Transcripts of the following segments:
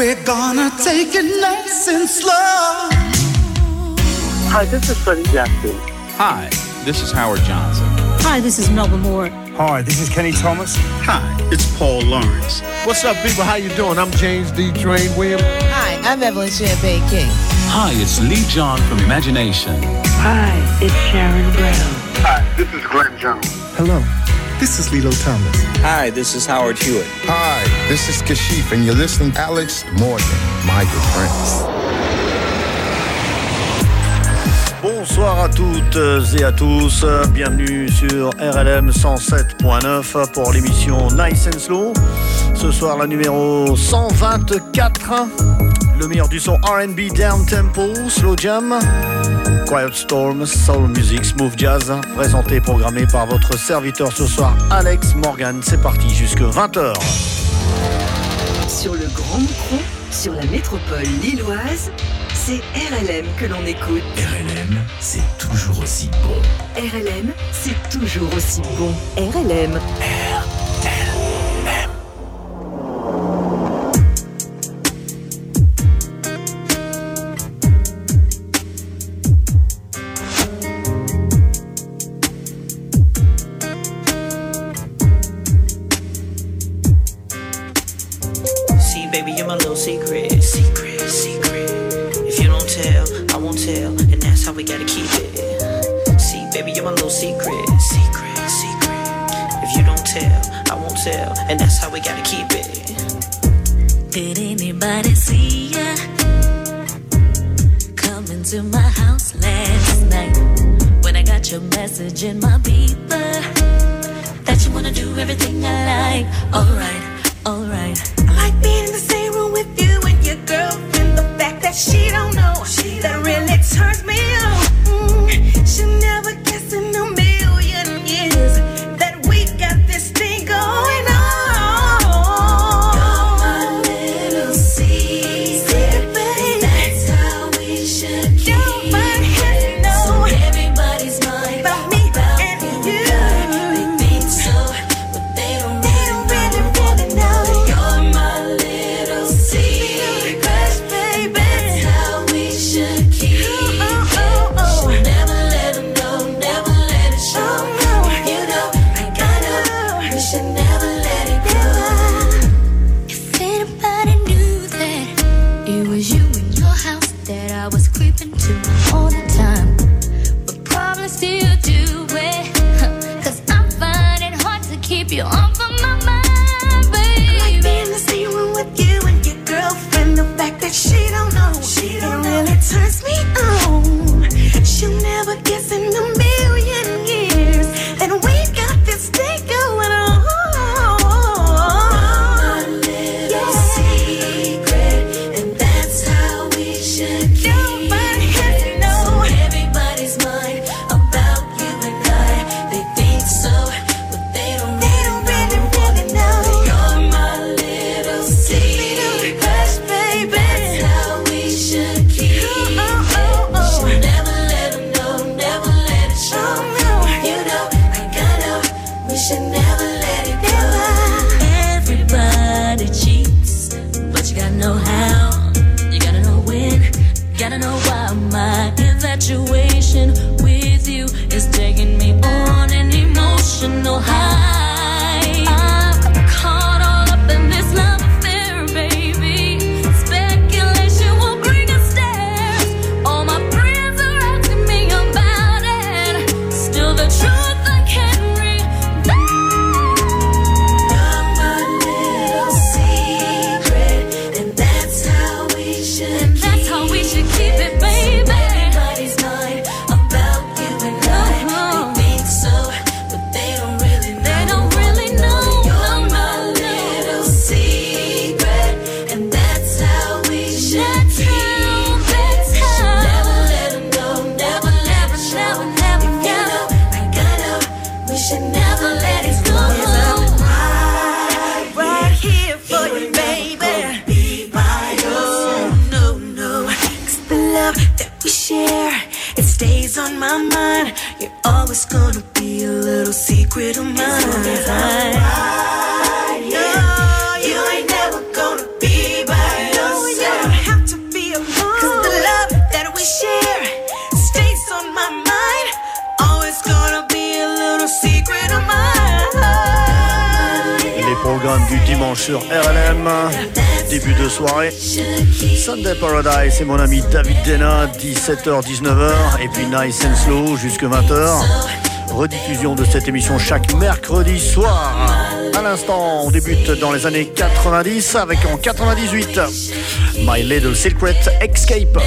We're gonna take it nice and slow. Hi, this is Freddie Jackson. Hi, this is Howard Johnson. Hi, this is Melba Moore. Hi, this is Kenny Thomas. Hi, it's Paul Lawrence. What's up, people? How you doing? I'm James D. Drain Williams. Hi, I'm Evelyn Champagne King. Hi, it's Lee John from Imagination. Hi, it's Sharon Brown. Hi, this is Glenn Jones. Hello, This is Lilo Thomas. Hi, this is Howard Hewitt. Hi, this is Kashif, and you're listening to Alex Morgan, my good friends. Bonsoir à toutes et à tous, bienvenue sur RLM 107.9 pour l'émission Nice and Slow. Ce soir la numéro 124 le meilleur du son RB, Down Tempo, Slow Jam, Quiet Storm, Soul Music, Smooth Jazz, présenté programmé par votre serviteur ce soir, Alex Morgan. C'est parti jusque 20h. Sur le Grand Micro, sur la métropole lilloise, c'est RLM que l'on écoute. RLM, c'est toujours aussi bon. RLM, c'est toujours aussi bon. RLM. RLM. my house last night when I got your message in my beeper that you wanna do everything I like. Alright, alright. Dena, 17h-19h. Et puis Nice and Slow jusque 20h. Rediffusion de cette émission chaque mercredi soir. À l'instant, on débute dans les années 90 avec en 98 My Little Secret Escape.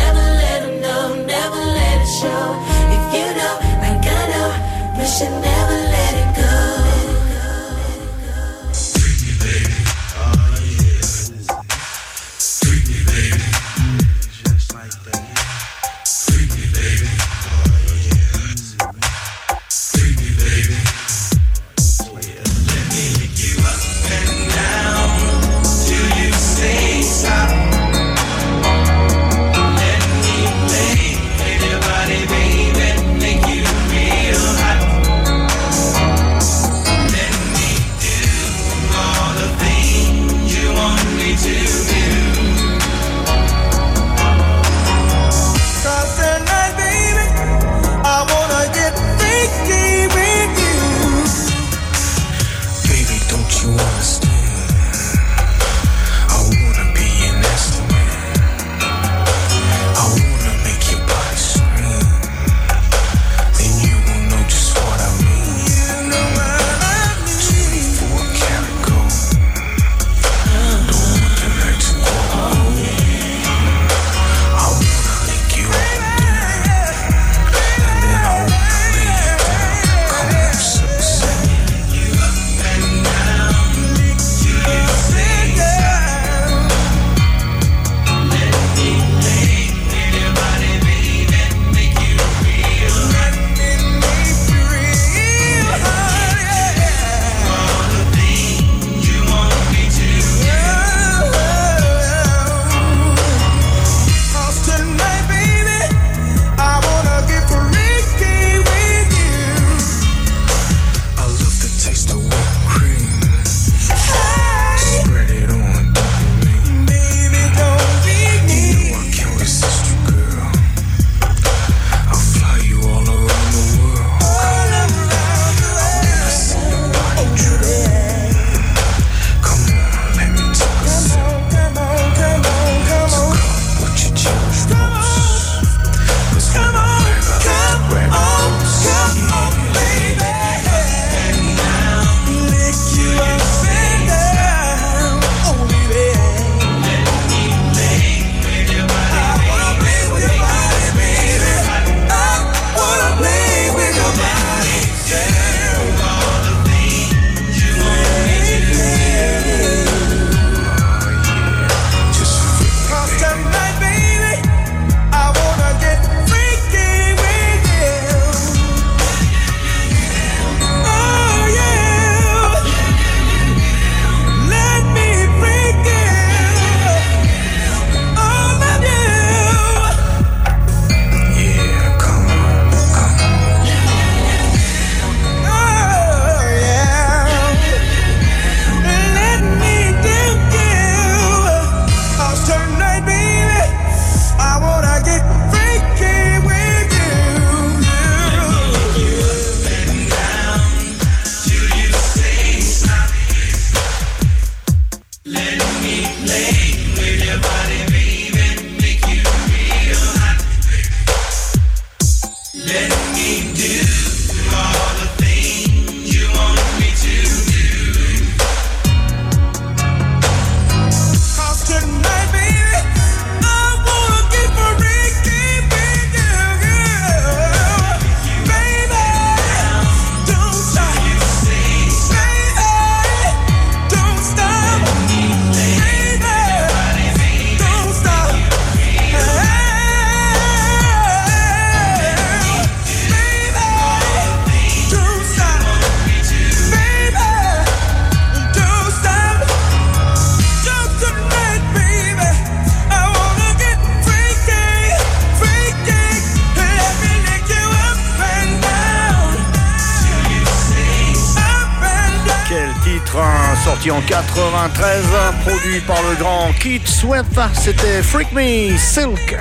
93, produit par le grand Keith Sweat. C'était Freak Me Silk.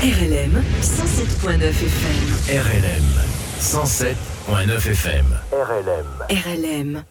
RLM 107.9 FM. RLM 107.9 FM. RLM. RLM.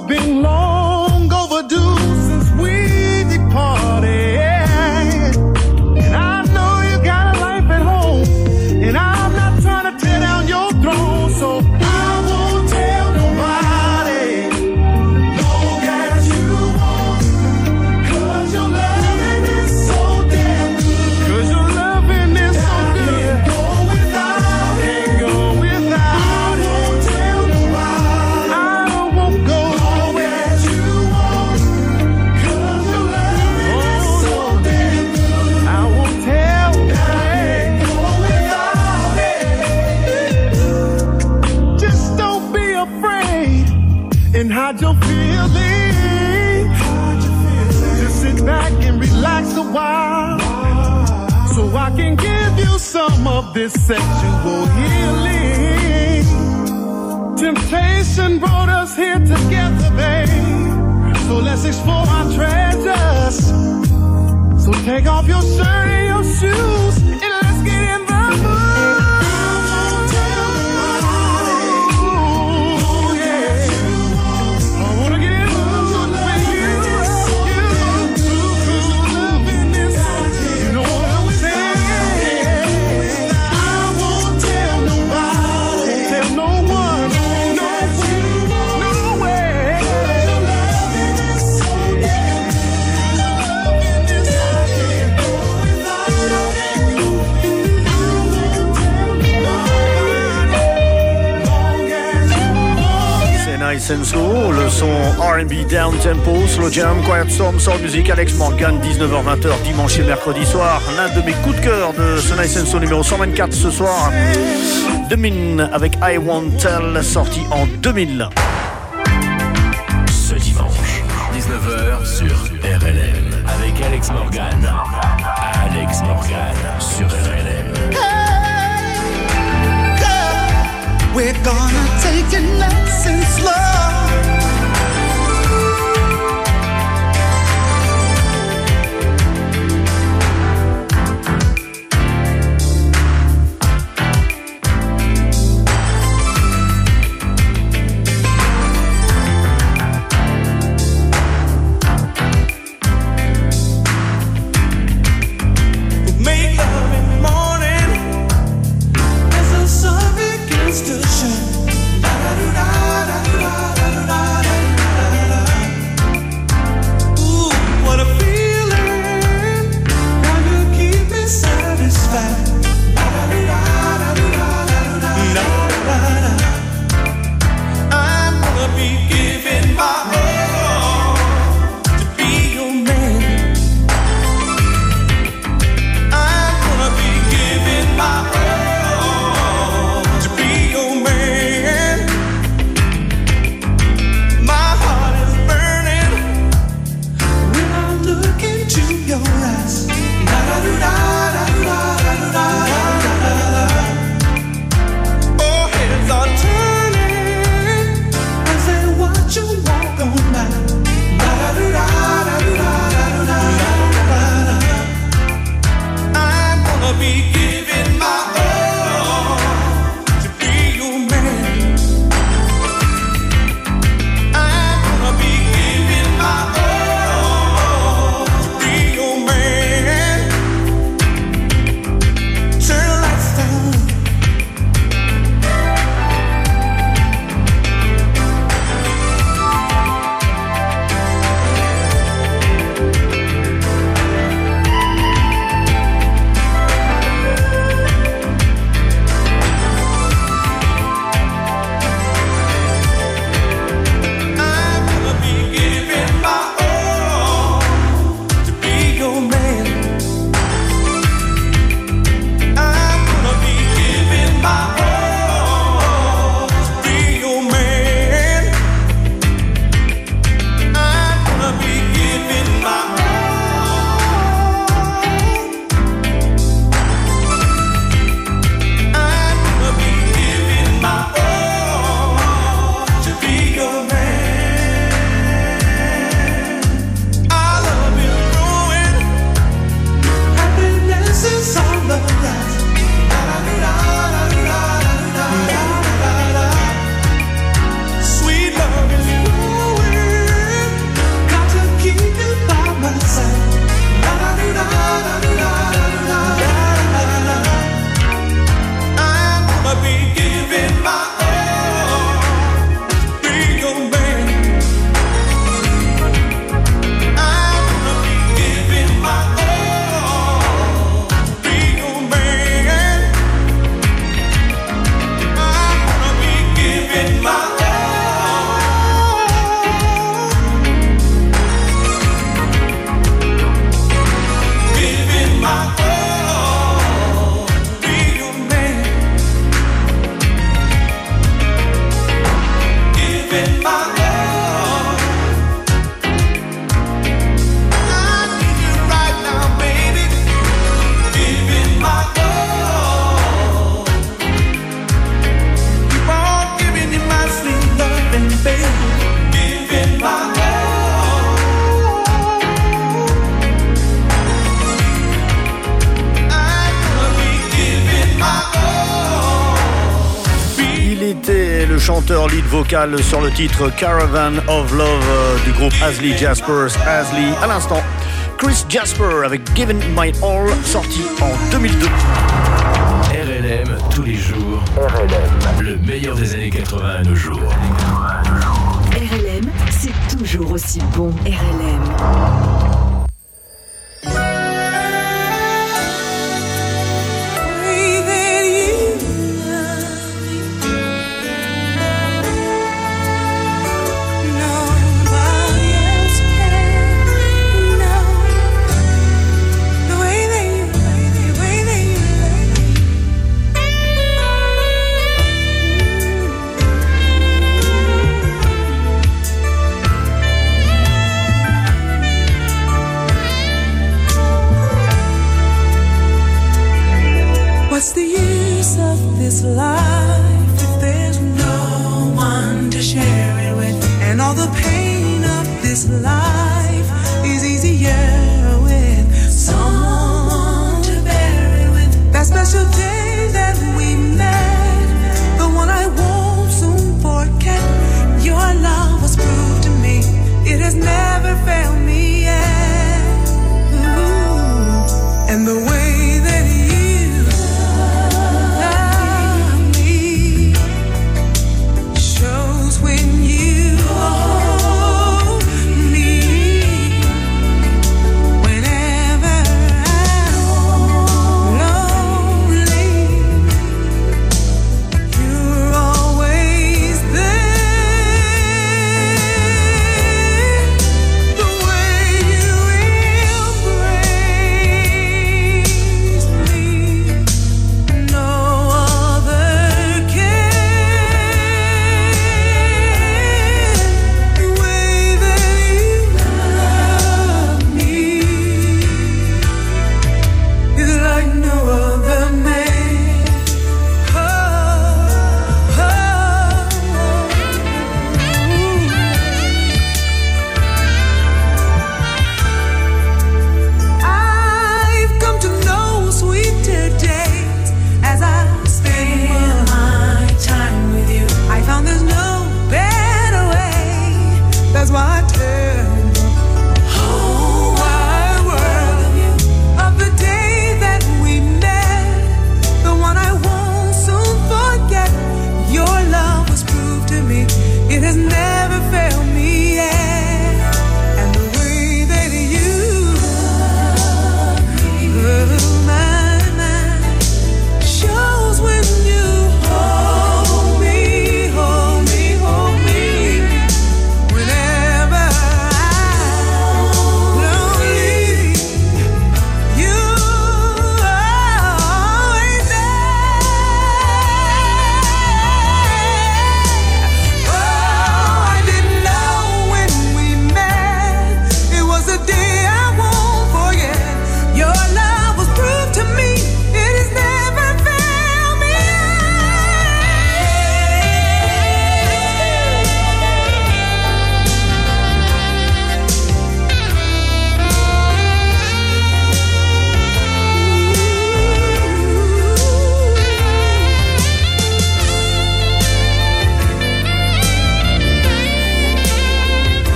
been long. sexual healing. Temptation brought us here together, babe. So let's explore our treasures. So take off your shirt and your shoes. Le son R&B down tempo, slow jam, quiet storm, soul music, Alex Morgan, 19h-20h, dimanche et mercredi soir. L'un de mes coups de cœur de ce Nice Soul numéro 124 ce soir. Domine avec I Won't Tell, sorti en 2000. Ce dimanche, 19h sur RLM, avec Alex Morgan. Alex Morgan sur RLM. We're gonna take it nice and slow. Sur le titre Caravan of Love euh, du groupe Asley Jaspers. Asley, à l'instant, Chris Jasper avec Given My All, sorti en 2002. RLM tous les jours. RLM. Le meilleur des années 80 à nos jours. RLM, c'est toujours aussi bon. RLM.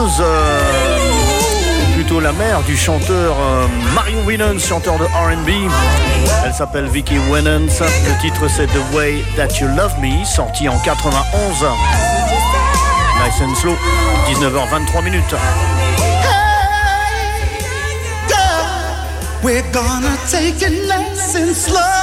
Euh, plutôt la mère du chanteur euh, Mario Winans, chanteur de RB. Elle s'appelle Vicky Winans. Le titre c'est The Way That You Love Me, sorti en 91. Nice and slow, 19h23 minutes. Hey, girl, we're gonna take it nice and slow.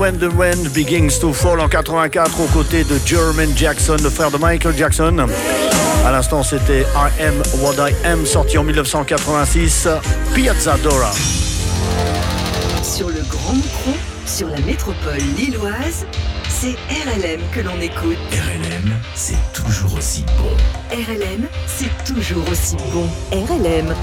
When the wind Begins to Fall en 84 aux côtés de Jermaine Jackson, le frère de Michael Jackson. À l'instant, c'était I Am What I Am, sorti en 1986, Piazza Dora. Sur le Grand Micro, sur la métropole lilloise, c'est RLM que l'on écoute. RLM, c'est toujours aussi bon. RLM, c'est toujours aussi bon. RLM.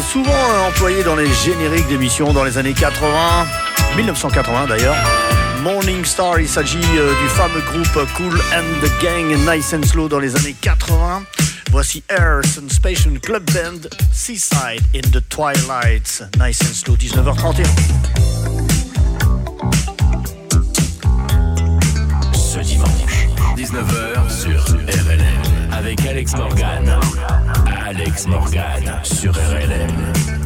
Souvent employé dans les génériques d'émissions dans les années 80, 1980 d'ailleurs. Morning Star, il s'agit euh, du fameux groupe Cool and the Gang, Nice and Slow dans les années 80. Voici Air Sensation Club Band, Seaside in the Twilight, Nice and Slow, 19h31. Ce dimanche, 19h sur RLM, avec Alex Morgan. Alex Morgan sur RLM.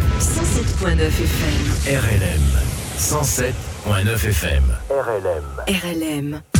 107.9 FM. RLM 107.9 FM. RLM. RLM.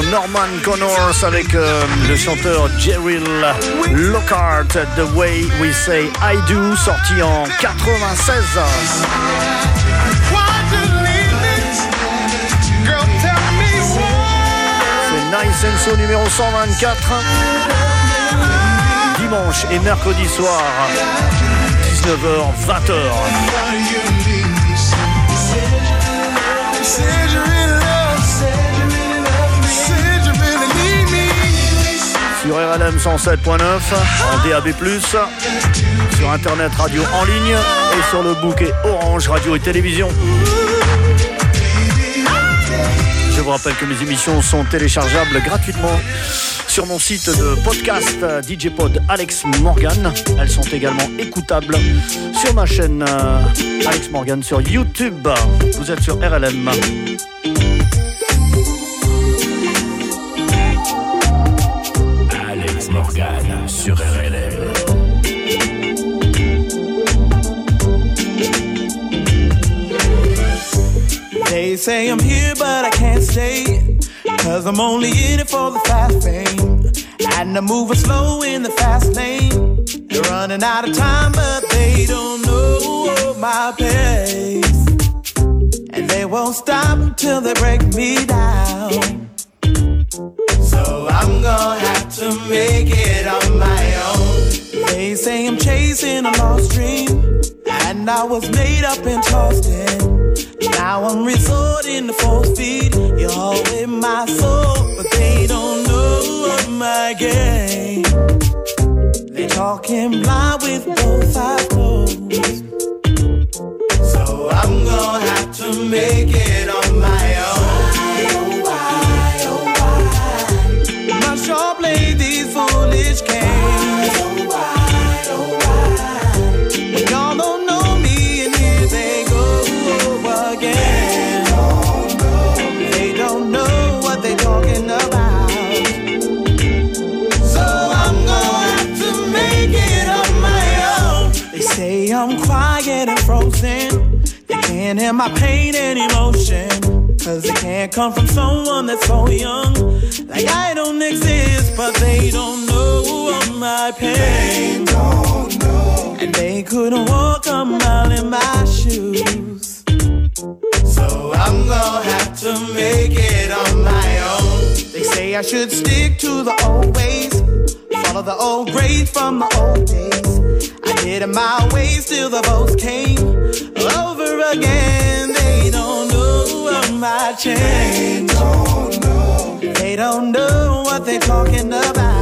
Norman Connors avec euh, le chanteur Jerry Lockhart, The Way We Say I Do, sorti en 96. C'est Nice and So numéro 124. Dimanche et mercredi soir, 19h, 20h. Sur RLM 107.9, en DAB+, sur Internet radio en ligne et sur le bouquet Orange Radio et Télévision. Je vous rappelle que mes émissions sont téléchargeables gratuitement sur mon site de podcast DJ Pod Alex Morgan. Elles sont également écoutables sur ma chaîne euh, Alex Morgan sur YouTube. Vous êtes sur RLM. say I'm here, but I can't stay. Cause I'm only in it for the fast fame. And I'm moving slow in the fast lane. They're running out of time, but they don't know my pace. And they won't stop until they break me down. So I'm gonna have to make it on my own. They say I'm chasing a lost dream and I was made up and tossed in. Now I'm resorting to force feed. You're all in my soul, but they don't know my game. They talking blind with both eyes closed. So I'm gonna have to make it on my own. Why, Oh why, oh why? My sure play these foolish games. Hear my pain and emotion. Cause it can't come from someone that's so young. Like I don't exist, but they don't know of my pain. They don't know. And they couldn't walk a mile in my shoes. So I'm gonna have to make it on my own. They say I should stick to the old ways. Follow the old grades from the old days. I did it my way, still the votes came over again. They don't know of my change. They don't know what they're talking about.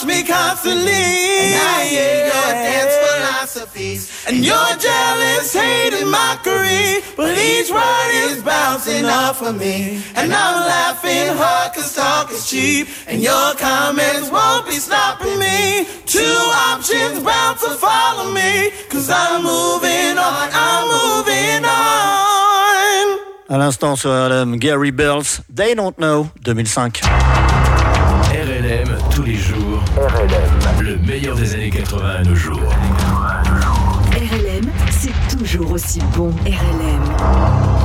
Watch me constantly. And I hear your dance philosophies. And your jealous hate and mockery. But each word is bouncing off of me. And I'm laughing hard cause talk is cheap. And your comments won't be stopping me. Two options bound to follow me. Cause I'm moving on, I'm moving on. À l'instant sur RLM, Gary Bells, They Don't Know, 2005. RLM tous les jours. Le meilleur des années 80 à nos jours. RLM, c'est toujours aussi bon. RLM.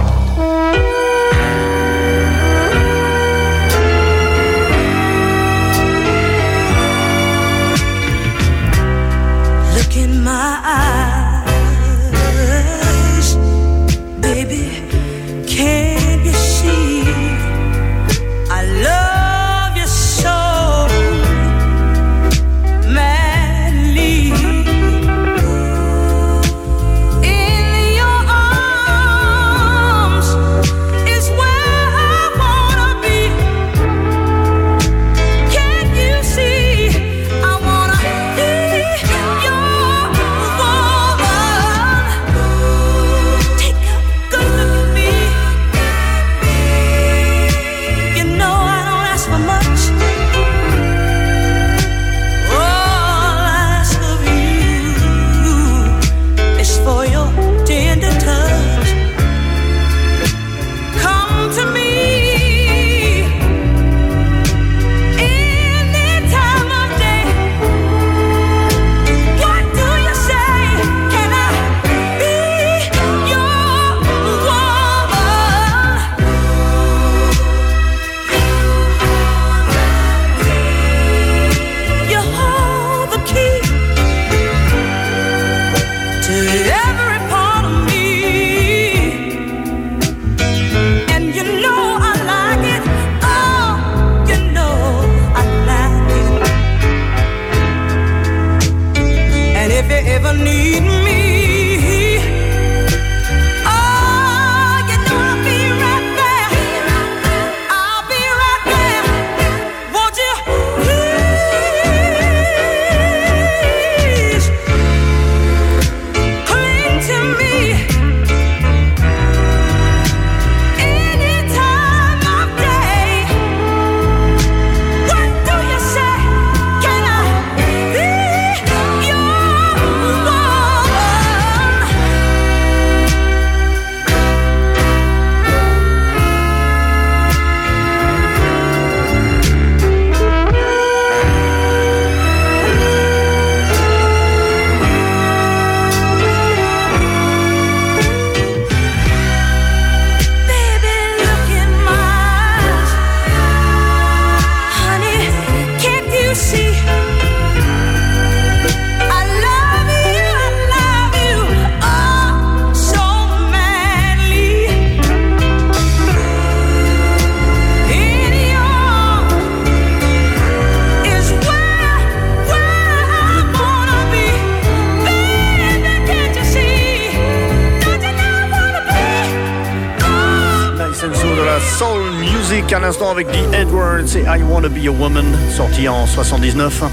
Be a Woman, sorti en 79.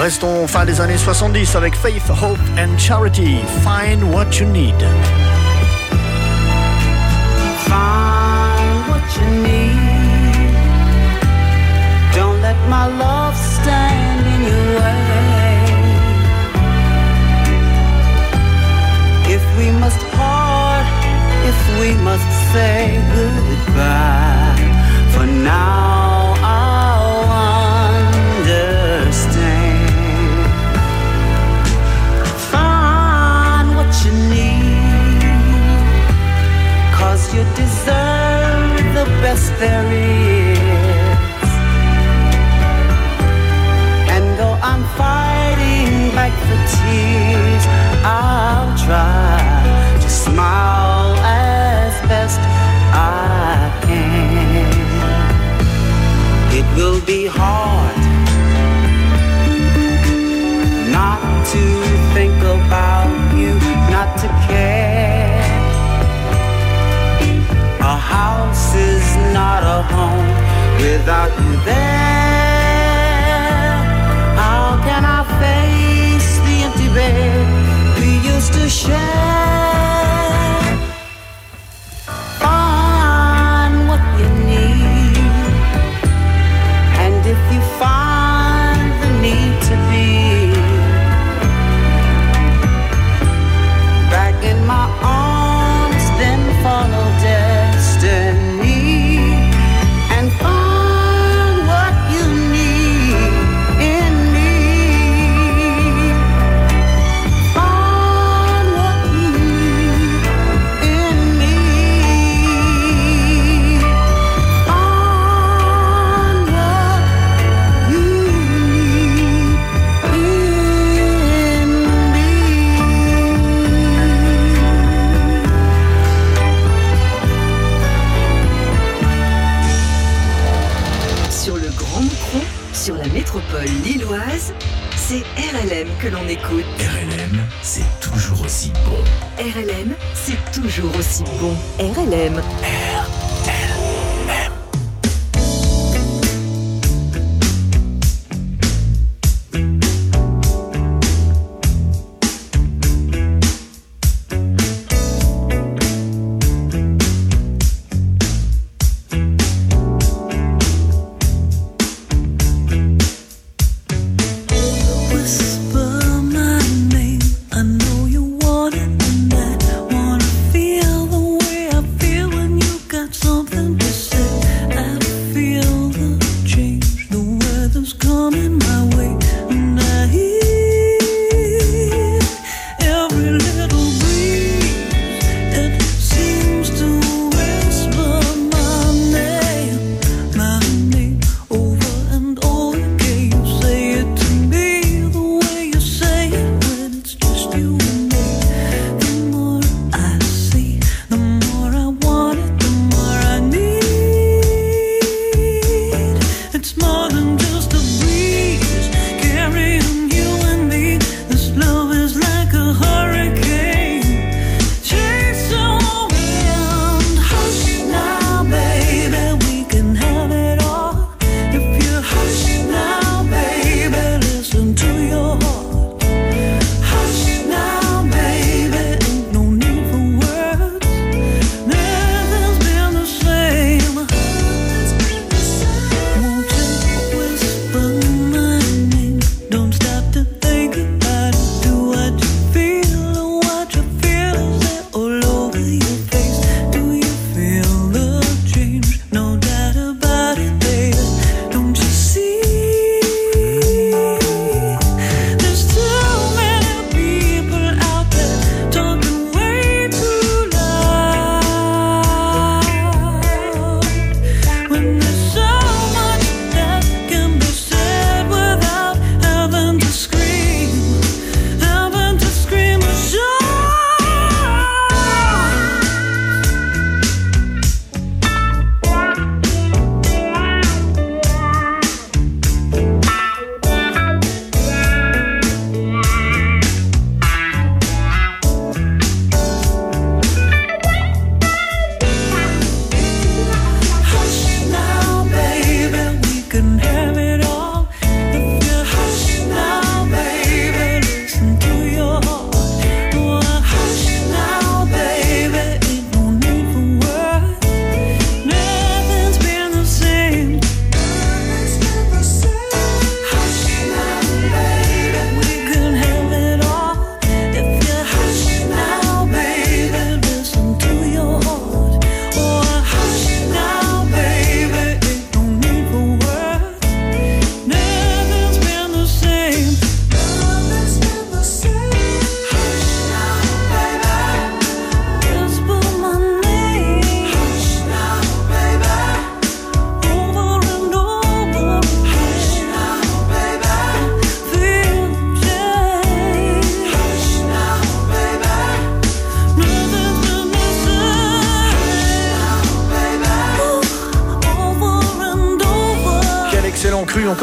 Restons fin des années 70 avec Faith, Hope and Charity. Find what you need. Find what you need. Don't let my love stand in your way. If we must part, if we must say goodbye, for now best there is. And though I'm fighting back the tears, I'll try to smile as best I can. It will be hard not to think about you, not to care. House is not a home without you there. How can I face the empty bed we used to share?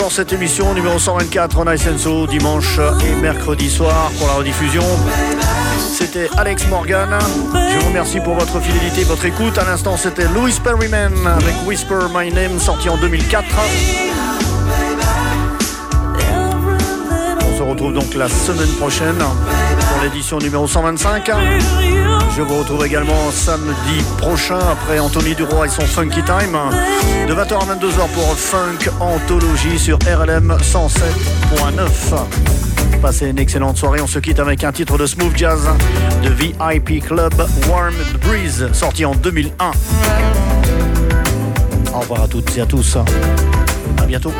Encore cette émission numéro 124 en Senso dimanche et mercredi soir pour la rediffusion. C'était Alex Morgan. Je vous remercie pour votre fidélité, votre écoute. À l'instant, c'était Louis Perryman avec Whisper My Name, sorti en 2004. On se retrouve donc la semaine prochaine l'édition numéro 125. Je vous retrouve également samedi prochain après Anthony Duroy et son Funky Time de 20h à 22h pour Funk Anthologie sur RLM 107.9. Passez une excellente soirée. On se quitte avec un titre de smooth jazz de VIP Club Warm Breeze sorti en 2001. Au revoir à toutes et à tous. À bientôt.